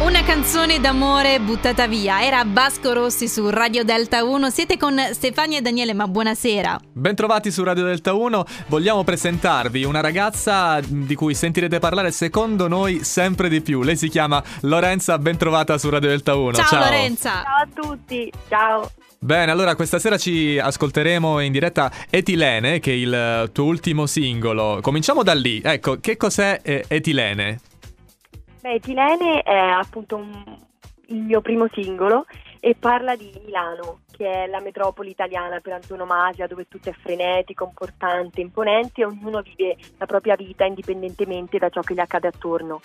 Una canzone d'amore buttata via. Era Vasco Rossi su Radio Delta 1. Siete con Stefania e Daniele, ma buonasera. Bentrovati su Radio Delta 1. Vogliamo presentarvi una ragazza di cui sentirete parlare secondo noi sempre di più. Lei si chiama Lorenza, bentrovata su Radio Delta 1. Ciao, Ciao. Lorenza. Ciao a tutti. Ciao. Bene, allora questa sera ci ascolteremo in diretta Etilene, che è il tuo ultimo singolo. Cominciamo da lì. Ecco, che cos'è eh, Etilene? Beh, Etilene è appunto un, il mio primo singolo e parla di Milano, che è la metropoli italiana per antonomasia, dove tutto è frenetico, importante, imponente e ognuno vive la propria vita indipendentemente da ciò che gli accade attorno.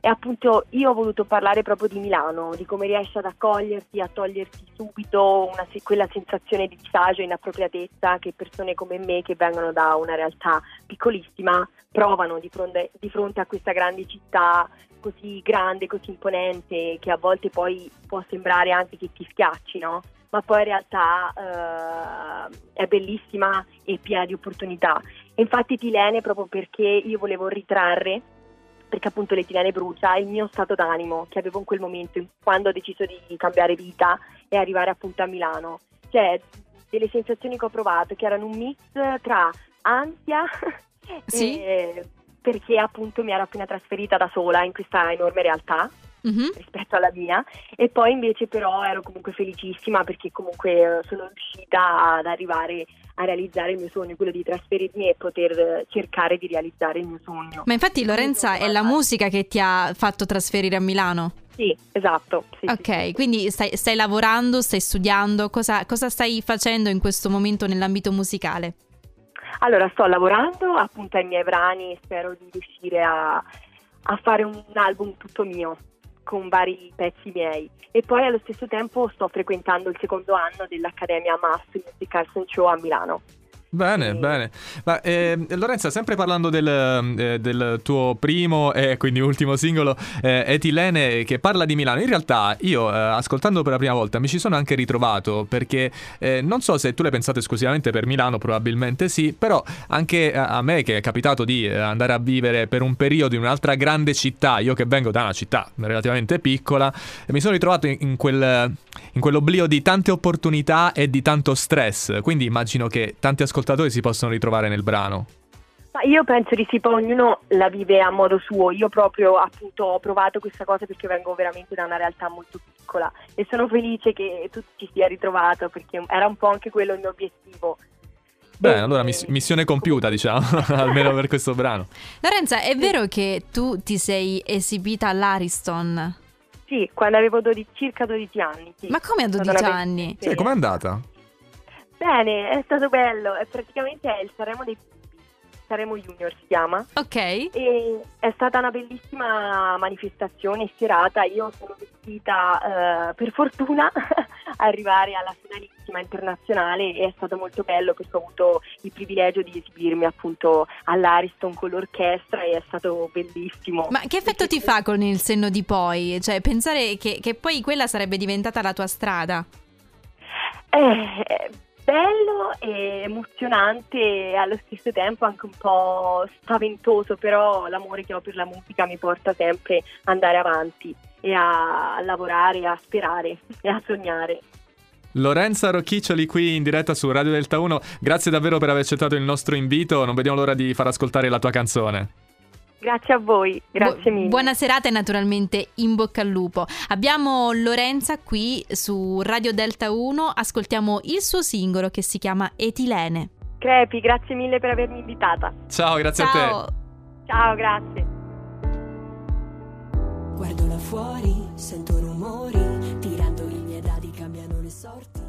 E appunto io ho voluto parlare proprio di Milano, di come riesce ad accoglierti, a toglierti subito una, quella sensazione di disagio e inappropriatezza che persone come me che vengono da una realtà piccolissima provano di fronte, di fronte a questa grande città così grande, così imponente, che a volte poi può sembrare anche che ti schiacci, no? ma poi in realtà eh, è bellissima e piena di opportunità. E infatti Tilene proprio perché io volevo ritrarre perché appunto l'etilene brucia, il mio stato d'animo che avevo in quel momento, quando ho deciso di cambiare vita e arrivare appunto a Milano. Cioè, delle sensazioni che ho provato, che erano un mix tra ansia sì. e, perché appunto mi ero appena trasferita da sola in questa enorme realtà mm-hmm. rispetto alla mia e poi invece però ero comunque felicissima perché comunque eh, sono riuscita ad arrivare a realizzare il mio sogno, quello di trasferirmi e poter cercare di realizzare il mio sogno. Ma infatti Lorenza è la musica che ti ha fatto trasferire a Milano? Sì, esatto. Sì, ok, sì. quindi stai, stai, lavorando, stai studiando, cosa, cosa stai facendo in questo momento nell'ambito musicale? Allora, sto lavorando appunto ai miei brani e spero di riuscire a, a fare un album tutto mio con vari pezzi miei e poi allo stesso tempo sto frequentando il secondo anno dell'Accademia MAS Music Carson Show a Milano. Bene, bene. Ma eh, Lorenza, sempre parlando del, eh, del, tuo primo e quindi ultimo singolo, eh, Etilene, che parla di Milano, in realtà io, eh, ascoltando per la prima volta, mi ci sono anche ritrovato perché eh, non so se tu l'hai pensato esclusivamente per Milano, probabilmente sì, però anche a, me che è capitato di eh, andare a vivere per un periodo in un'altra grande città, io che vengo da una città relativamente piccola, mi sono ritrovato in, in, quel, in quell'oblio di tante opportunità e di tanto stress, quindi immagino che tanti ascoltatori ascoltatori si possono ritrovare nel brano? Ma io penso di sì, poi ognuno la vive a modo suo. Io proprio appunto ho provato questa cosa perché vengo veramente da una realtà molto piccola e sono felice che tu ti sia ritrovato perché era un po' anche quello il mio obiettivo. Bene, allora miss- missione compiuta, diciamo, almeno per questo brano. Lorenza, è vero che tu ti sei esibita all'Ariston? Sì, quando avevo 12, circa 12 anni. Sì. Ma come a 12 anni? Sì, com'è andata? Bene, è stato bello. È praticamente è il Sanremo dei Sanremo Junior si chiama. Ok. E è stata una bellissima manifestazione serata. Io sono riuscita, eh, per fortuna, a arrivare alla finalissima internazionale e è stato molto bello perché ho avuto il privilegio di esibirmi appunto all'Ariston con l'orchestra e è stato bellissimo. Ma che effetto ti fa con il senno di poi? Cioè, pensare che, che poi quella sarebbe diventata la tua strada? Eh bello e emozionante e allo stesso tempo anche un po' spaventoso, però l'amore che ho per la musica mi porta sempre ad andare avanti e a lavorare, a sperare e a sognare. Lorenza Rocchiccioli qui in diretta su Radio Delta 1, grazie davvero per aver accettato il nostro invito, non vediamo l'ora di far ascoltare la tua canzone. Grazie a voi, grazie Bu- mille. Buona serata e naturalmente in bocca al lupo. Abbiamo Lorenza qui su Radio Delta 1, ascoltiamo il suo singolo che si chiama Etilene. Crepi, grazie mille per avermi invitata. Ciao, grazie Ciao. a te. Ciao, grazie. Guardo là fuori, sento rumori, tirando i miei dadi cambiano le sorti.